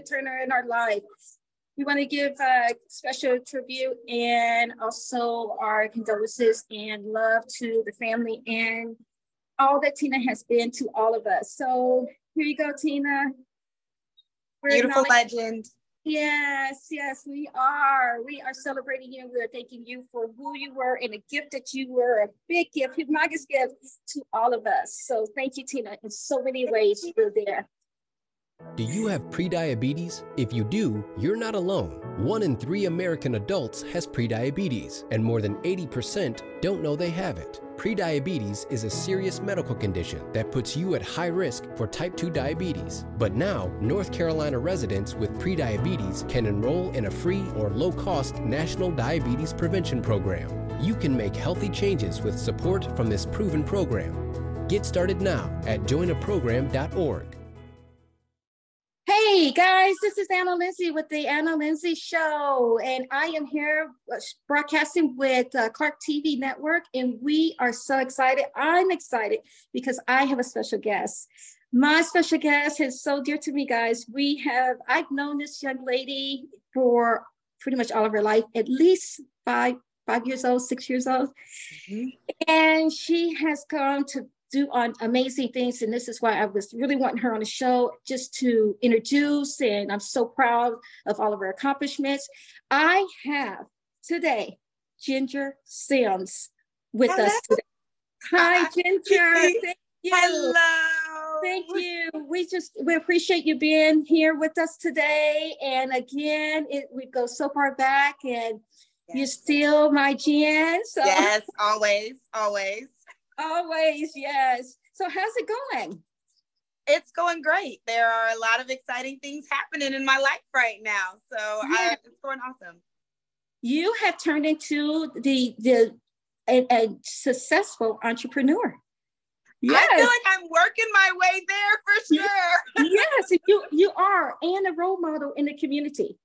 Turner in our life. We want to give a special tribute and also our condolences and love to the family and all that Tina has been to all of us. So here you go, Tina. We're Beautiful legend. Yes, yes, we are. We are celebrating you. We are thanking you for who you were and a gift that you were, a big gift, humongous gift to all of us. So thank you, Tina, in so many ways you're there. Do you have prediabetes? If you do, you're not alone. One in three American adults has prediabetes, and more than 80% don't know they have it. Prediabetes is a serious medical condition that puts you at high risk for type 2 diabetes. But now, North Carolina residents with prediabetes can enroll in a free or low cost national diabetes prevention program. You can make healthy changes with support from this proven program. Get started now at joinaprogram.org. Hey guys, this is Anna Linzie with the Anna Linzie Show, and I am here uh, broadcasting with uh, Clarke TV Network, and we are so excited. I'm excited because I have a special guest. My special guest is so dear to me, guys. We have I've known this young lady for pretty much all of her life, at least five five years old, six years old, mm-hmm. and she has gone to do on amazing things. And this is why I was really wanting her on the show just to introduce. And I'm so proud of all of her accomplishments. I have today Ginger Sims with Hello. us today. Hi, Ginger. Thank you. Hello. Thank you. We just we appreciate you being here with us today. And again, it we go so far back and yes. you're still my Jen. So. Yes, always, always. Always, yes. So how's it going? It's going great. There are a lot of exciting things happening in my life right now. So uh, yeah. I, it's going awesome. You have turned into the the a, a successful entrepreneur. Yes. I feel like I'm working my way there for sure. yes, you you are, and a role model in the community.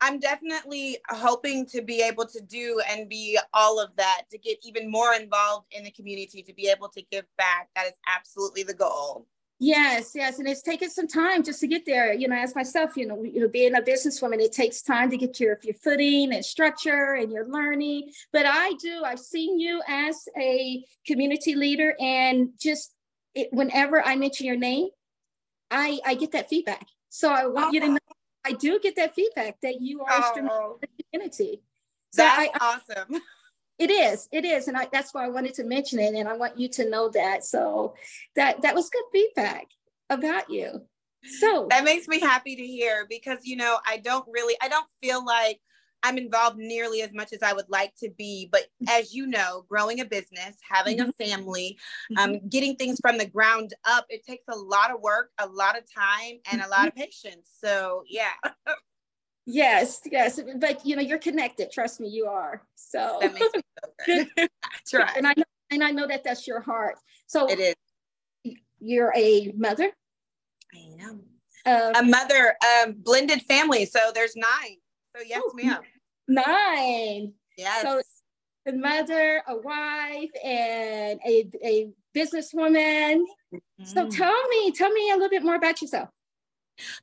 I'm definitely hoping to be able to do and be all of that, to get even more involved in the community, to be able to give back. That is absolutely the goal. Yes, yes, and it's taken some time just to get there. You know, as myself, you know, you know, being a businesswoman, it takes time to get your your footing and structure and your learning. But I do. I've seen you as a community leader, and just it, whenever I mention your name, I I get that feedback. So I want oh. you to know I do get that feedback that you are oh, instrumental in the community. So that's I, awesome. It is, it is, and I, that's why I wanted to mention it, and I want you to know that. So that that was good feedback about you. So that makes me happy to hear because you know I don't really, I don't feel like I'm involved nearly as much as I would like to be. But as you know, growing a business, having mm-hmm. a family, um, mm-hmm. getting things from the ground up, it takes a lot of work, a lot of time, and a lot of mm-hmm. patience. So, yeah. yes, yes. But you know, you're connected. Trust me, you are. So that makes me good. that's right. And I know, and I know that that's your heart. So it is. You're a mother. I am. Um, a mother, um, blended family. So there's nine. So yes, oh, ma'am. Nine. Yes. So a mother, a wife, and a, a businesswoman. Mm-hmm. So tell me, tell me a little bit more about yourself.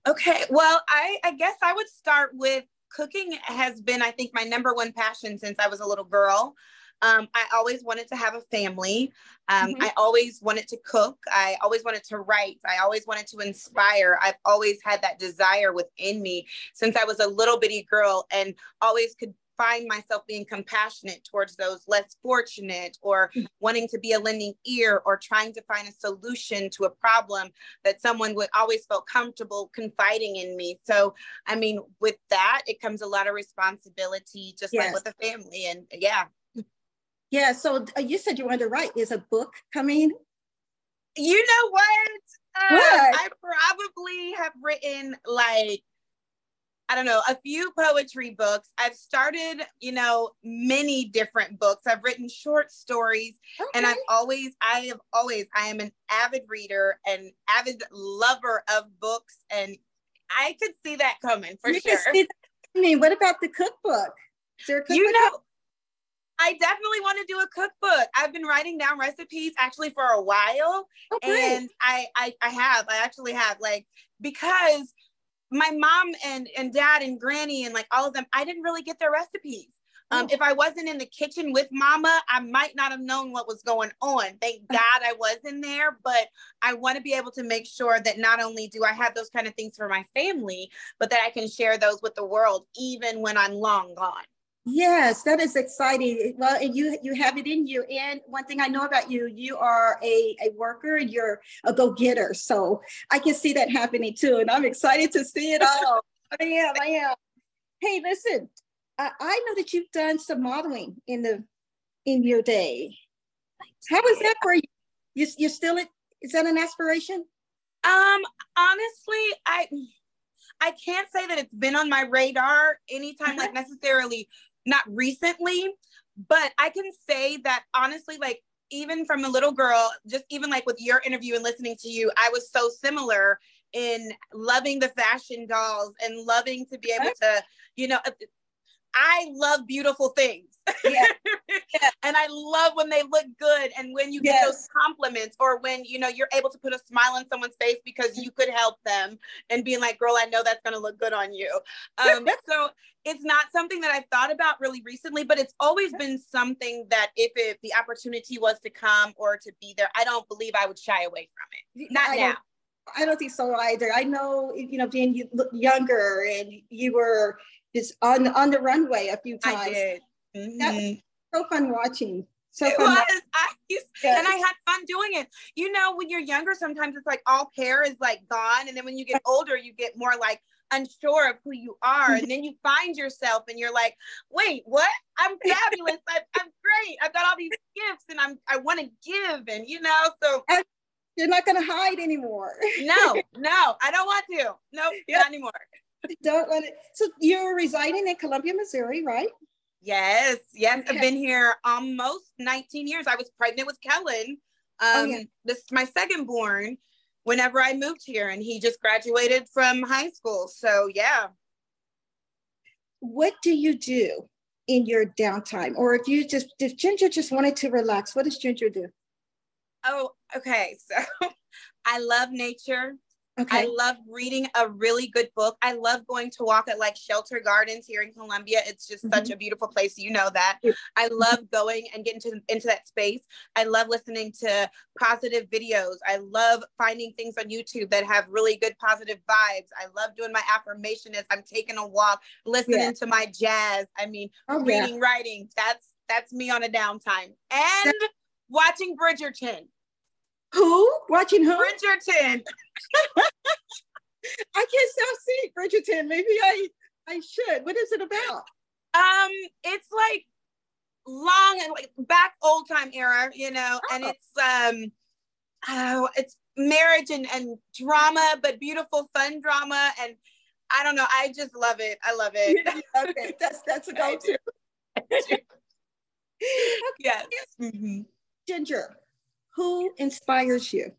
Okay. Well, I, I guess I would start with cooking has been, I think, my number one passion since I was a little girl. Um, I always wanted to have a family. Um, mm-hmm. I always wanted to cook. I always wanted to write. I always wanted to inspire. I've always had that desire within me since I was a little bitty girl and always could find myself being compassionate towards those less fortunate or mm. wanting to be a lending ear or trying to find a solution to a problem that someone would always felt comfortable confiding in me. So, I mean, with that, it comes a lot of responsibility, just yes. like with a family. And yeah, yeah. So uh, you said you wanted to write. Is a book coming? You know what? Uh, what? I probably have written like I don't know, a few poetry books. I've started, you know, many different books. I've written short stories okay. and I've always, I have always, I am an avid reader and avid lover of books. And I could see that coming for you sure. I mean, what about the cookbook? Cookbook you know, I definitely want to do a cookbook. I've been writing down recipes actually for a while. Oh, and I, I I have, I actually have like because my mom and and dad and granny and like all of them, I didn't really get their recipes. Um, oh. If I wasn't in the kitchen with mama, I might not have known what was going on. Thank uh. God I was in there, but I want to be able to make sure that not only do I have those kind of things for my family, but that I can share those with the world, even when I'm long gone. Yes, that is exciting. Well, and you you have it in you. And one thing I know about you, you are a, a worker and you're a go-getter. So I can see that happening too. And I'm excited to see it all. I am, I am. Hey, listen, I, I know that you've done some modeling in the in your day. How was that for you? You you still it? Is that an aspiration? Um, honestly, I I can't say that it's been on my radar anytime, like uh-huh. necessarily not recently, but I can say that honestly, like even from a little girl, just even like with your interview and listening to you, I was so similar in loving the fashion dolls and loving to be able to, you know, uh, I love beautiful things. Yeah. yeah. and I love when they look good and when you get yes. those compliments or when you know you're able to put a smile on someone's face because you could help them and being like, girl, I know that's gonna look good on you. Um, so it's not something that I've thought about really recently, but it's always been something that if it, the opportunity was to come or to be there, I don't believe I would shy away from it. Not I now. Don't, I don't think so either. I know, you know, being younger and you were just on on the runway a few times. Mm-hmm. That was so fun watching. So it was. I used, and I had fun doing it. You know, when you're younger, sometimes it's like all hair is like gone, and then when you get older, you get more like unsure of who you are, and then you find yourself, and you're like, "Wait, what? I'm fabulous. I, am great. I've got all these gifts, and I'm I want to give, and you know, so." you're not going to hide anymore. no, no, I don't want to. Nope, yep. not anymore. don't let it. So you're residing in Columbia, Missouri, right? Yes, yes. Okay. I've been here almost 19 years. I was pregnant with Kellen. Oh, um, oh, yeah. this is my second born whenever I moved here, and he just graduated from high school. So yeah. What do you do in your downtime? Or if you just if Ginger just wanted to relax, what does Ginger do? Oh, okay. So I love nature. Okay. I love reading a really good book. I love going to walk at like Shelter Gardens here in Columbia. It's just mm-hmm. such a beautiful place. You know that. I love going and getting to, into that space. I love listening to positive videos. I love finding things on YouTube that have really good positive vibes. I love doing my affirmation as I'm taking a walk, listening yeah. to my jazz. I mean, oh, reading, yeah. writing. That's that's me on a downtime. And watching Bridgerton. Who? Watching who? Bridgerton. I can't stop seeing Bridgerton. Maybe I I should. What is it about? Um, it's like long and like back old time era, you know, oh. and it's um oh, it's marriage and, and drama, but beautiful, fun drama. And I don't know, I just love it. I love it. Okay, that's that's a go-to. okay. Yes. Mm-hmm. Ginger, who inspires you?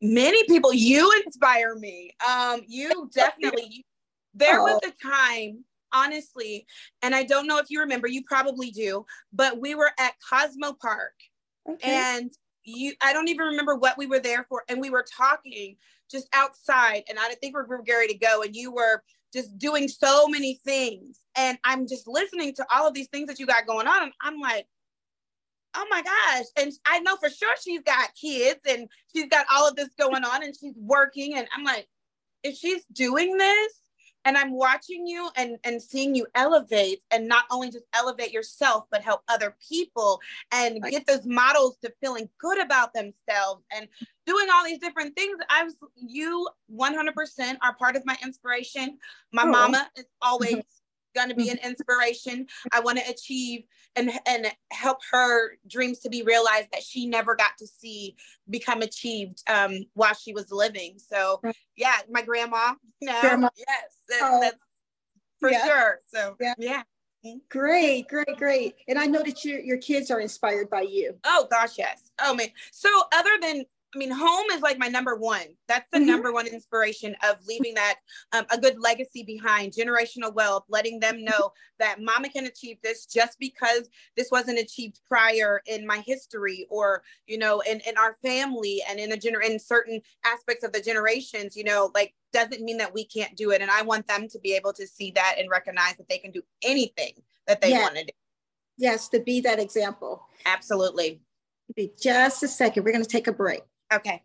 Many people. You inspire me. Um, you definitely. there was oh. a time, honestly, and I don't know if you remember. You probably do, but we were at Cosmo Park, okay. and you. I don't even remember what we were there for, and we were talking just outside, and I didn't think we were ready to go, and you were just doing so many things, and I'm just listening to all of these things that you got going on, and I'm like oh my gosh. And I know for sure she's got kids and she's got all of this going on and she's working. And I'm like, if she's doing this and I'm watching you and, and seeing you elevate and not only just elevate yourself, but help other people and get those models to feeling good about themselves and doing all these different things. I was, you 100% are part of my inspiration. My oh. mama is always. Mm-hmm. Mm-hmm going to be an inspiration. I want to achieve and and help her dreams to be realized that she never got to see become achieved um, while she was living. So yeah, my grandma. No, grandma. yes, that, oh, that's for yeah. sure. So yeah. yeah. Mm-hmm. Great, great, great. And I know that your your kids are inspired by you. Oh gosh, yes. Oh man. So other than I mean, home is like my number one. That's the mm-hmm. number one inspiration of leaving that um, a good legacy behind, generational wealth, letting them know that mama can achieve this just because this wasn't achieved prior in my history or, you know, in, in our family and in a gener in certain aspects of the generations, you know, like doesn't mean that we can't do it. And I want them to be able to see that and recognize that they can do anything that they want to do. Yes, to be that example. Absolutely. Be just a second. We're going to take a break. Okay.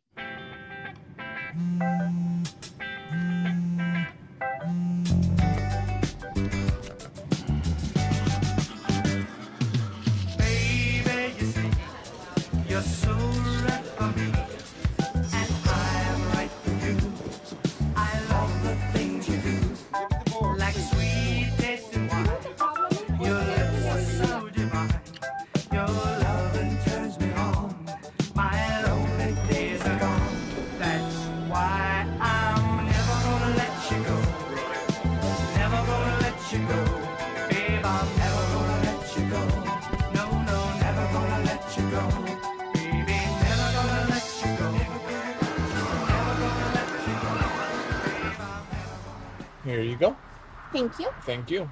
Thank you.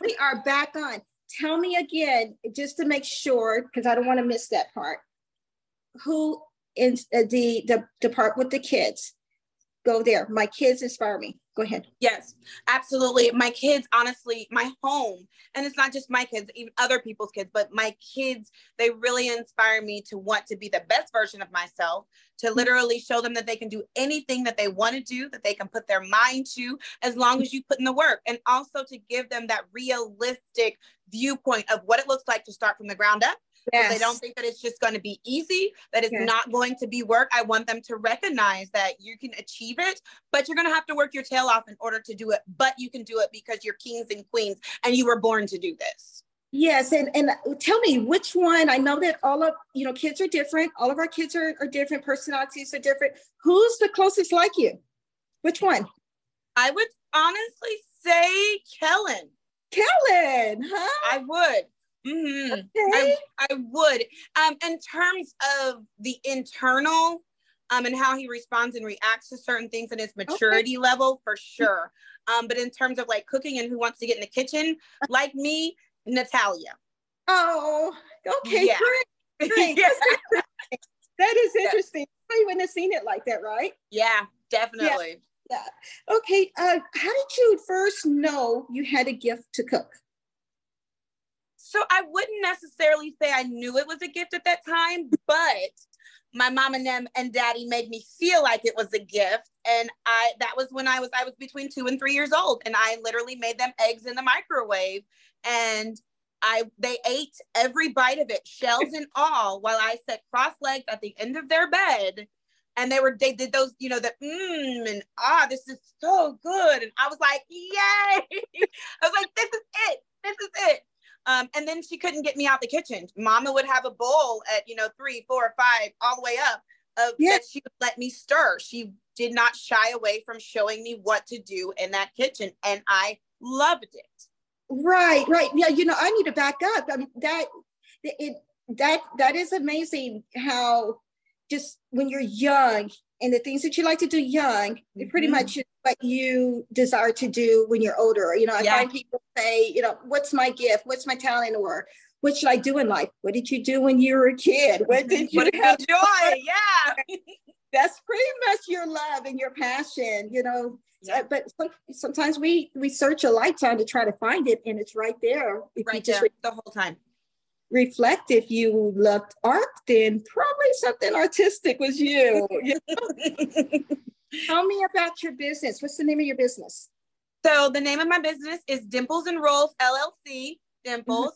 We are back on. Tell me again, just to make sure, because I don't want to miss that part. Who in uh, the the part with the kids? Go there. My kids inspire me. Go ahead. Yes, absolutely. My kids, honestly, my home, and it's not just my kids, even other people's kids, but my kids, they really inspire me to want to be the best version of myself, to mm-hmm. literally show them that they can do anything that they want to do, that they can put their mind to, as long as you put in the work. And also to give them that realistic viewpoint of what it looks like to start from the ground up Yes. They don't think that it's just going to be easy, that it's yes. not going to be work. I want them to recognize that you can achieve it, but you're going to have to work your tail off in order to do it. But you can do it because you're kings and queens and you were born to do this. Yes, and and uh, tell me which one. I know that all of you know kids are different. All of our kids are, are different. Personalities are different. Who's the closest like you? Which one? I would honestly say Kellen. Kellen, huh? I would. Mm-hmm. Okay. I, I, would. Um, in terms of the internal um, and how he responds and reacts to certain things and his maturity okay. level, for sure. Um, but in terms of like cooking and who wants to get in the kitchen, like me, Natalia. Oh, okay, yeah. great. great. yeah. That is interesting. Yeah. You wouldn't have seen it like that, right? Yeah, definitely. Yeah. yeah. Okay. Uh, how did you first know you had a gift to cook? So I wouldn't necessarily say I knew it was a gift at that time, but my mom and them and daddy made me feel like it was a gift. And I that was when I was I was between two and three years old. And I literally made them eggs in the microwave. And I they ate every bite of it, shells and all, while I sat cross-legged at the end of their bed. And they were they did those, you know, the mmm and ah, this is so good. And I was like, yay! I was like, this is it. This is it. Um, and then she couldn't get me out the kitchen. Mama would have a bowl at, you know, three, four, five, all the way up of yeah. that she would let me stir. She did not shy away from showing me what to do in that kitchen. And I loved it. Right, right. Yeah, you know, I need to back up. I mean, that it that that is amazing how just when you're young and the things that you like to do young, mm-hmm. pretty much what you desire to do when you're older. You know, I yeah. find people say, you know, what's my gift? What's my talent? Or what should I do in life? What did you do when you were a kid? What did you what have? Joy, yeah. That's pretty much your love and your passion, you know. Yeah. But sometimes we we search a lifetime to try to find it, and it's right there. If right there, re- the whole time. Reflect if you loved art, then probably something artistic was you. you know? Tell me about your business. What's the name of your business? So the name of my business is Dimples and Rolls LLC. Dimples. Mm-hmm.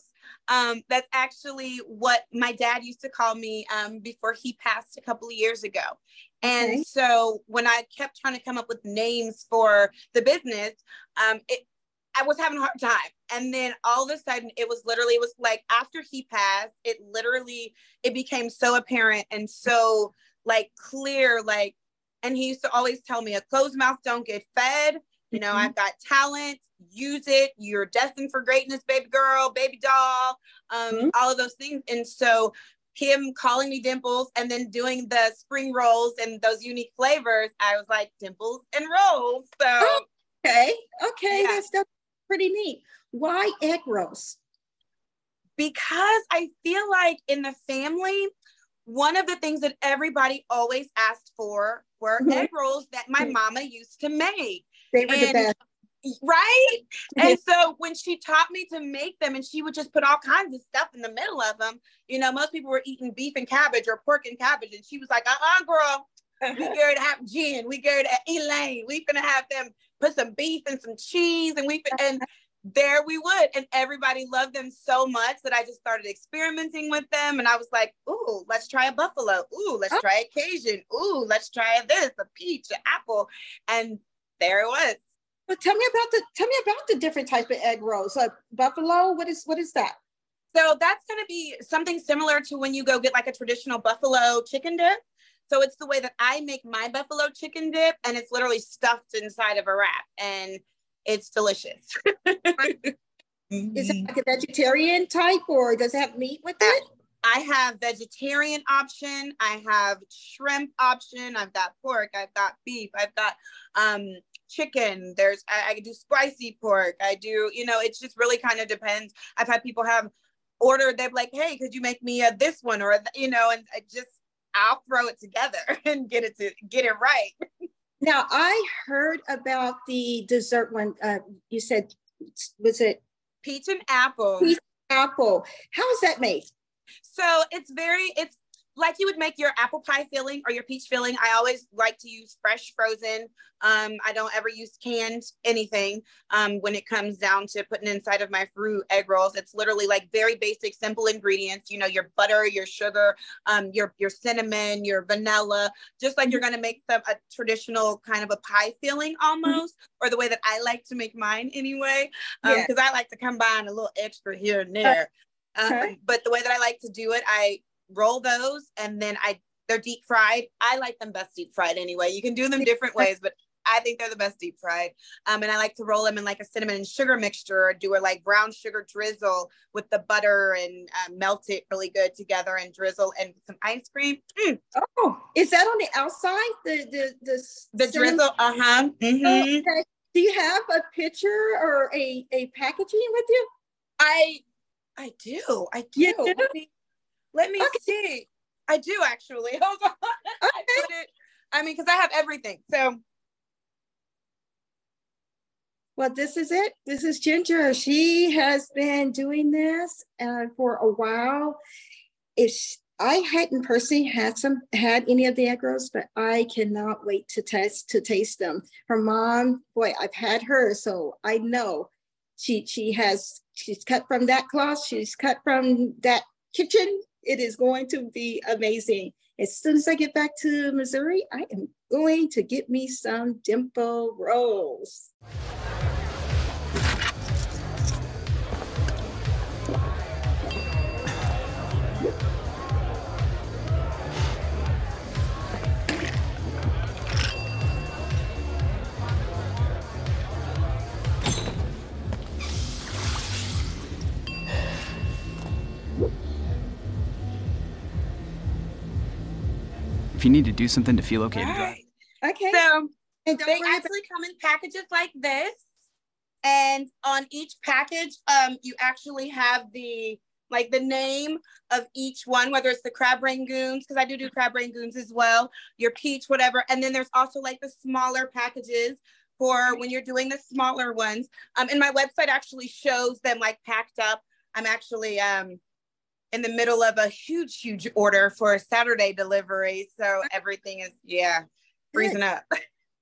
Um, that's actually what my dad used to call me um, before he passed a couple of years ago. And okay. so when I kept trying to come up with names for the business, um, it, I was having a hard time. And then all of a sudden it was literally, it was like after he passed, it literally, it became so apparent and so like clear, like and he used to always tell me a closed mouth don't get fed You know, mm-hmm. I've got talent, use it. You're destined for greatness, baby girl, baby doll, um, mm-hmm. all of those things. And so him calling me Dimples and then doing the spring rolls and those unique flavors, I was like Dimples and rolls. So okay, okay, yeah. that's pretty neat. Why egg rolls? Because I feel like in the family, one of the things that everybody always asked for were mm-hmm. egg rolls that my mama used to make. They were and, the best right and so when she taught me to make them and she would just put all kinds of stuff in the middle of them you know most people were eating beef and cabbage or pork and cabbage and she was like uh-uh girl we going to have gin we going to elaine we gonna have them put some beef and some cheese and we and there we would and everybody loved them so much that i just started experimenting with them and i was like ooh let's try a buffalo ooh let's oh. try a cajun ooh let's try this a peach an apple and there it was but tell me about the tell me about the different type of egg rolls. Like buffalo, what is what is that? So that's going to be something similar to when you go get like a traditional buffalo chicken dip. So it's the way that I make my buffalo chicken dip, and it's literally stuffed inside of a wrap, and it's delicious. is it like a vegetarian type, or does it have meat with it? I have vegetarian option. I have shrimp option. I've got pork. I've got beef. I've got um, chicken. There's I, I do spicy pork. I do, you know, it just really kind of depends. I've had people have ordered. They're like, hey, could you make me a, this one or you know, and I just I'll throw it together and get it to get it right. Now I heard about the dessert one. Uh, you said was it peach and apple? Peach and apple. How is that made? So it's very it's like you would make your apple pie filling or your peach filling. I always like to use fresh frozen. Um, I don't ever use canned anything um, when it comes down to putting inside of my fruit egg rolls. It's literally like very basic, simple ingredients. You know, your butter, your sugar, um, your your cinnamon, your vanilla, just like you're gonna make some a traditional kind of a pie filling almost, or the way that I like to make mine anyway, because um, yeah. I like to combine a little extra here and there. Okay. Um, but the way that I like to do it, I roll those and then I they're deep fried. I like them best deep fried anyway. You can do them different ways, but I think they're the best deep fried. Um, and I like to roll them in like a cinnamon and sugar mixture or do a like brown sugar drizzle with the butter and uh, melt it really good together and drizzle and some ice cream. Mm. Oh, is that on the outside? The the the, the drizzle. Uh huh. Mm-hmm. Oh, okay. Do you have a picture or a a packaging with you? I I do. I do. do? Let me, okay. see. I do actually. Hold on. Okay. I put it. I mean, because I have everything. So. Well, this is it. This is Ginger. She has been doing this uh, for a while. If I hadn't personally had some had any of the egg rolls, but I cannot wait to test to taste them. Her mom, boy, I've had her, so I know she she has she's cut from that cloth. She's cut from that kitchen. It is going to be amazing. As soon as I get back to Missouri, I am going to get me some dimple rolls. If you need to do something to feel okay to drive. Okay. So they actually come in packages like this. And on each package, um, you actually have the like the name of each one, whether it's the crab rangoons, because I do do crab rangoons as well, your peach, whatever. And then there's also like the smaller packages for when you're doing the smaller ones. Um, and my website actually shows them like packed up. I'm actually um, in the middle of a huge, huge order for a Saturday delivery. So everything is, yeah, freezing good. up.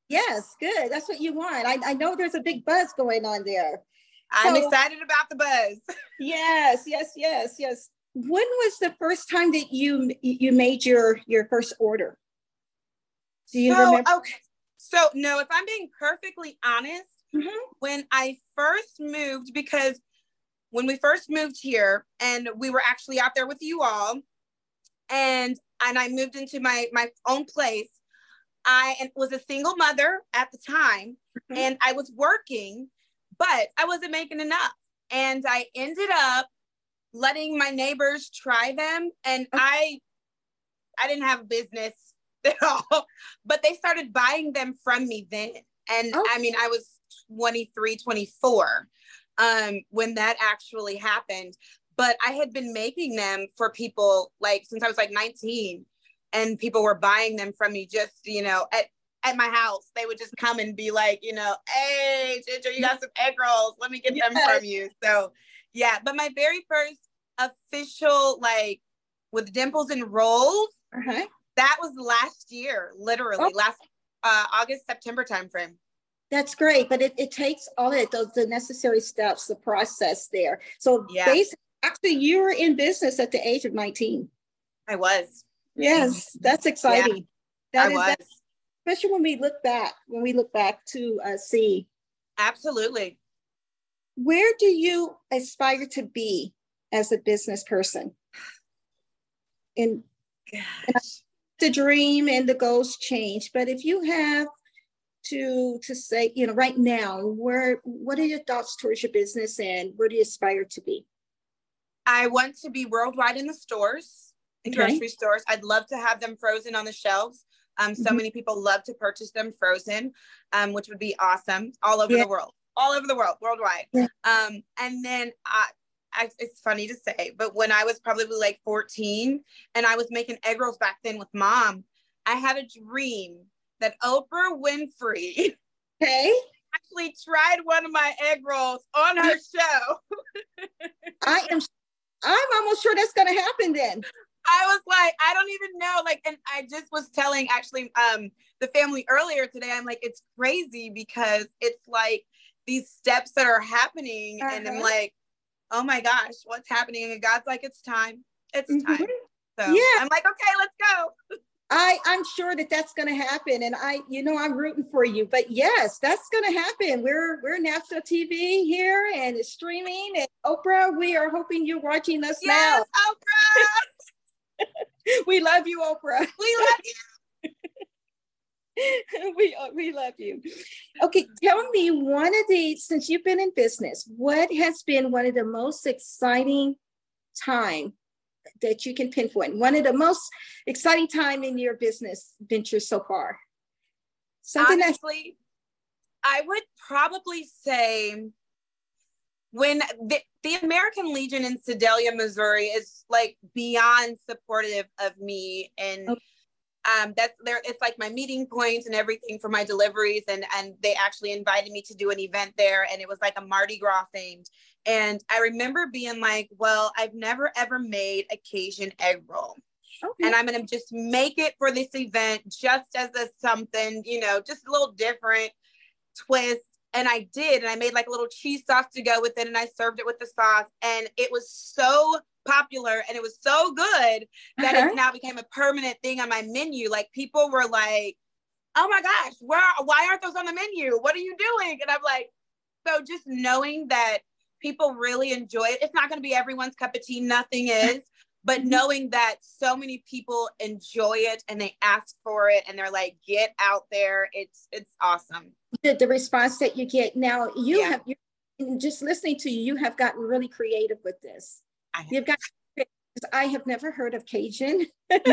Yes, good. That's what you want. I, I know there's a big buzz going on there. I'm so, excited about the buzz. yes, yes, yes, yes. When was the first time that you you made your your first order? Do you so, remember? Okay. So no, if I'm being perfectly honest, mm-hmm. when I first moved, because when we first moved here and we were actually out there with you all and and I moved into my my own place I was a single mother at the time mm-hmm. and I was working, but I wasn't making enough. And I ended up letting my neighbors try them. And okay. I I didn't have a business at all, but they started buying them from me then. And I mean, I was 23, 24 um, when that actually happened. But I had been making them for people like since I was like 19 and people were buying them from me just, you know, at, at my house. They would just come and be like, you know, hey, Ginger, you got some egg rolls. Let me get yes. them from you. So, yeah. But my very first official, like with dimples and rolls, uh-huh. that was last year, literally oh. last uh, August, September timeframe. That's great, but it, it takes all it those the necessary steps, the process there. So yeah. basically, actually, you were in business at the age of 19. I was. Yes, that's exciting. Yeah, that I is, was. especially when we look back, when we look back to uh, see. Absolutely. Where do you aspire to be as a business person? In, the dream and the goals change, but if you have to to say, you know, right now, where what are your thoughts towards your business and where do you aspire to be? I want to be worldwide in the stores in okay. grocery stores. I'd love to have them frozen on the shelves. Um, so mm-hmm. many people love to purchase them frozen, um, which would be awesome all over yeah. the world, all over the world, worldwide. Yeah. Um, and then I, I, it's funny to say, but when I was probably like 14 and I was making egg rolls back then with mom, I had a dream that Oprah Winfrey okay. actually tried one of my egg rolls on her show. I am I'm almost sure that's gonna happen then. I was like, I don't even know. Like, and I just was telling actually um the family earlier today, I'm like, it's crazy because it's like these steps that are happening, uh-huh. and I'm uh-huh. like, oh my gosh, what's happening? And God's like, it's time. It's mm-hmm. time. So yeah. I'm like, okay, let's go. I, I'm sure that that's going to happen, and I, you know, I'm rooting for you. But yes, that's going to happen. We're we're national TV here, and it's streaming. And Oprah, we are hoping you're watching us yes, now. Oprah. we love you, Oprah. We love you. we uh, we love you. Okay, tell me one of the since you've been in business, what has been one of the most exciting time that you can pinpoint? One of the most exciting time in your business venture so far. Something Honestly, I would probably say when the, the American Legion in Sedalia, Missouri is like beyond supportive of me and okay. Um that's there it's like my meeting points and everything for my deliveries and and they actually invited me to do an event there and it was like a Mardi Gras themed and I remember being like, well, I've never ever made a Cajun egg roll. Okay. And I'm gonna just make it for this event just as a something, you know, just a little different twist and I did, and I made like a little cheese sauce to go with it, and I served it with the sauce, and it was so popular and it was so good that uh-huh. it now became a permanent thing on my menu. Like people were like, "Oh my gosh, where? Why aren't those on the menu? What are you doing?" And I'm like, so just knowing that people really enjoy it. It's not going to be everyone's cup of tea. Nothing is but mm-hmm. knowing that so many people enjoy it and they ask for it and they're like get out there it's it's awesome the, the response that you get now you yeah. have you just listening to you you have gotten really creative with this you've got i have never heard of cajun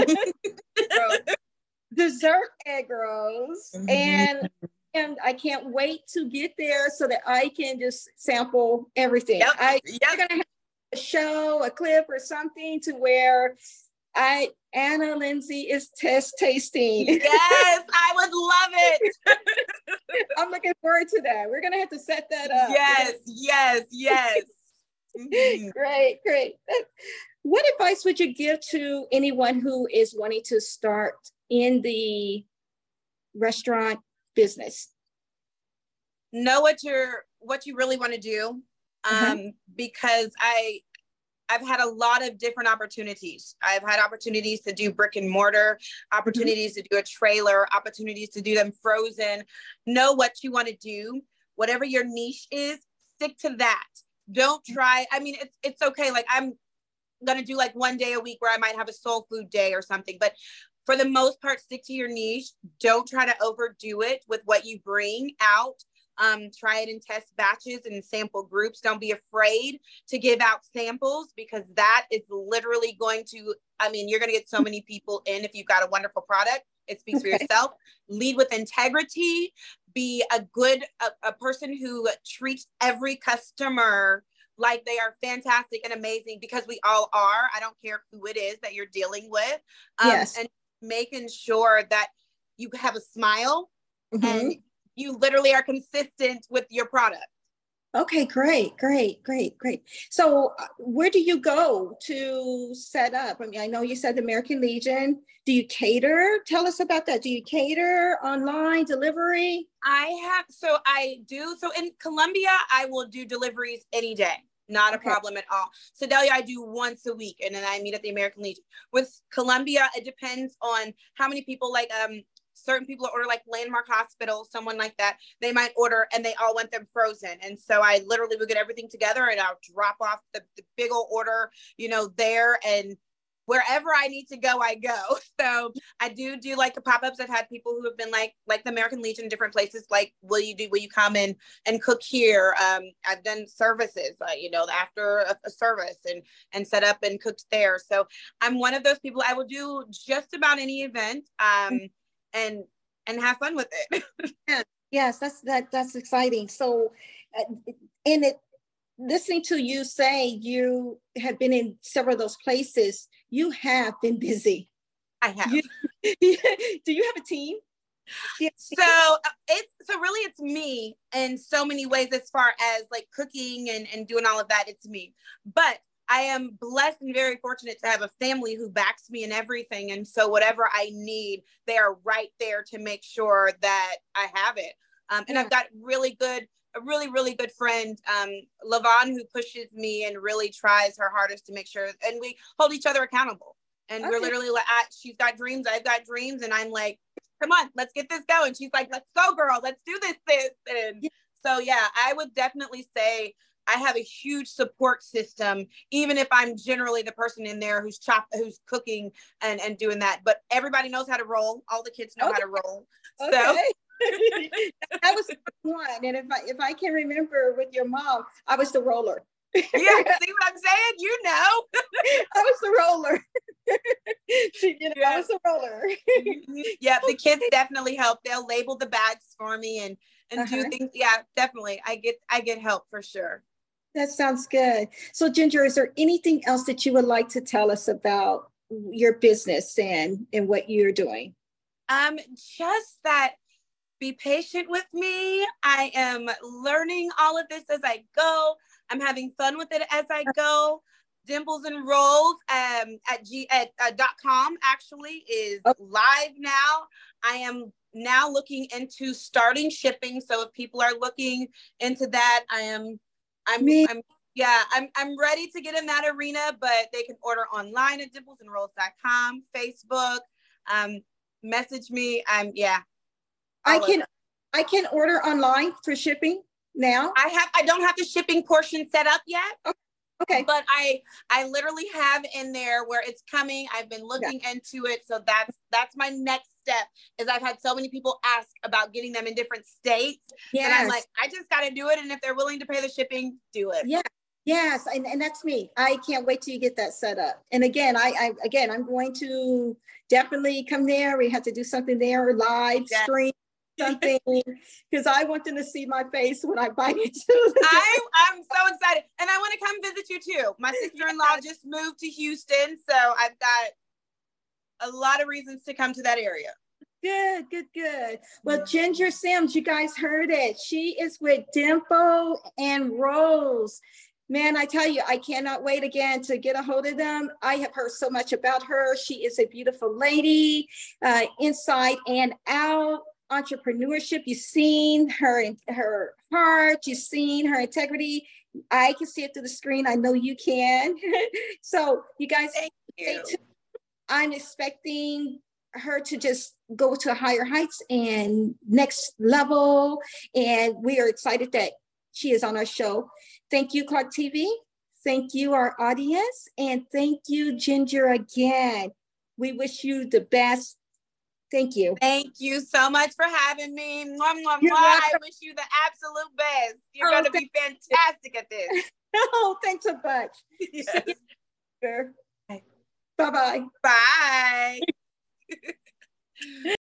dessert egg rolls mm-hmm. and and I can't wait to get there so that I can just sample everything. Yep. I, yep. I'm gonna have a show, a clip, or something to where I Anna Linzie is test tasting. Yes, I would love it. I'm looking forward to that. We're gonna have to set that up. Yes, yes, yes. Mm-hmm. great, great. What advice would you give to anyone who is wanting to start in the restaurant business? Know what you're what you really want to do Mm-hmm. um, mm-hmm. because I I've had a lot of different opportunities. I've had opportunities to do brick and mortar, opportunities mm-hmm. to do a trailer, opportunities to do them frozen. Know what you want to do. Whatever your niche is, stick to that. Don't try. I mean, it's it's okay. Like I'm gonna do like one day a week where I might have a soul food day or something, but for the most part, stick to your niche. Don't try to overdo it with what you bring out. Um, try it and test batches and sample groups. Don't be afraid to give out samples because that is literally going to, I mean, you're going to get so many people in if you've got a wonderful product. It speaks okay. for yourself. Lead with integrity. Be a good, a, a person who treats every customer like they are fantastic and amazing because we all are. I don't care who it is that you're dealing with. Um, yes. And making sure that you have a smile mm-hmm. and you literally are consistent with your product. Okay, great, great, great, great. So, uh, where do you go to set up? I mean, I know you said the American Legion. Do you cater? Tell us about that. Do you cater online delivery? I have, so I do. So, in Columbia, I will do deliveries any day. Not okay. a problem at all. Sedalia, I do once a week, and then I meet at the American Legion. With Columbia, it depends on how many people like um certain people order like landmark hospital someone like that they might order and they all want them frozen and so i literally would get everything together and i'll drop off the, the big old order you know there and wherever I need to go, I go. So I do do like the pop-ups. I've had people who have been like, like the American Legion, different places. Like, will you do? Will you come in and cook here? Um, I've done services, uh, you know, after a, a, service and and set up and cooked there. So I'm one of those people. I will do just about any event. Um, and and have fun with it. yes, that's that that's exciting. So, uh, in it, listening to you say you have been in several of those places, you have been busy. I have. You, do you have a team? So uh, it's so really it's me in so many ways as far as like cooking and, and doing all of that. It's me. But I am blessed and very fortunate to have a family who backs me in everything. And so whatever I need, they are right there to make sure that I have it. Um, and yeah. I've got really good, a really, really good friend, um, Lavon, who pushes me and really tries her hardest to make sure, and we hold each other accountable. And okay. we're literally like, she's got dreams, I've got dreams. And I'm like, come on, let's get this going. She's like, let's go, girl, let's do this, this. And yeah. so, yeah, I would definitely say I have a huge support system, even if I'm generally the person in there who's chop, who's cooking and, and doing that. But everybody knows how to roll. All the kids know okay. how to roll. So okay. that was one. And if I if I can remember with your mom, I was the roller. yeah, see what I'm saying? You know. I was the roller. she, you know, yeah. I was the roller. yeah, the kids definitely help. They'll label the bags for me and and uh-huh. do things. Yeah, definitely. I get I get help for sure. That sounds good. So, Ginger, is there anything else that you would like to tell us about your business and and what you're doing? Um, just that be patient with me. I am learning all of this as I go. I'm having fun with it as I go. Dimples and Rolls um, at g at uh, dot com actually is okay. live now. I am now looking into starting shipping. So if people are looking into that, I am I'm, Me. I'm yeah, I'm I'm ready to get in that arena, but they can order online at dimplesandrolls.com, Facebook, um, message me. I'm yeah. I can I can order online for shipping now. I have I don't have the shipping portion set up yet. Okay. Okay. But I I literally have in there where it's coming. I've been looking yeah. into it. So that's that's my next step is I've had so many people ask about getting them in different states. Yeah. And I'm like, I just gotta do it. And if they're willing to pay the shipping, do it. Yeah. Yes, and, and that's me. I can't wait till you get that set up. And again, I, I again I'm going to definitely come there. We have to do something there live yes. stream something because I want them to see my face when I buy it. I, I'm so excited. And I want to come visit you too. My sister-in-law just moved to Houston. So I've got a lot of reasons to come to that area. Good, good, good. Well, Ginger Sims, you guys heard it. She is with Dimple and Rolls. Man, I tell you, I cannot wait again to get a hold of them. I have heard so much about her. She is a beautiful lady, uh, inside and out entrepreneurship. You've seen her her heart. You've seen her integrity. I can see it through the screen. I know you can. so you guys, stay you. I'm expecting her to just go to higher heights and next level. And we are excited that she is on our show. Thank you, Clarke TV. Thank you, our audience. And thank you, Ginger, again. We wish you the best Thank you. Thank you so much for having me. Mwah, mwah, mwah. I wish you the absolute best. You're oh, going to be fantastic at this. oh, thanks so much. Yes. Bye-bye. Bye.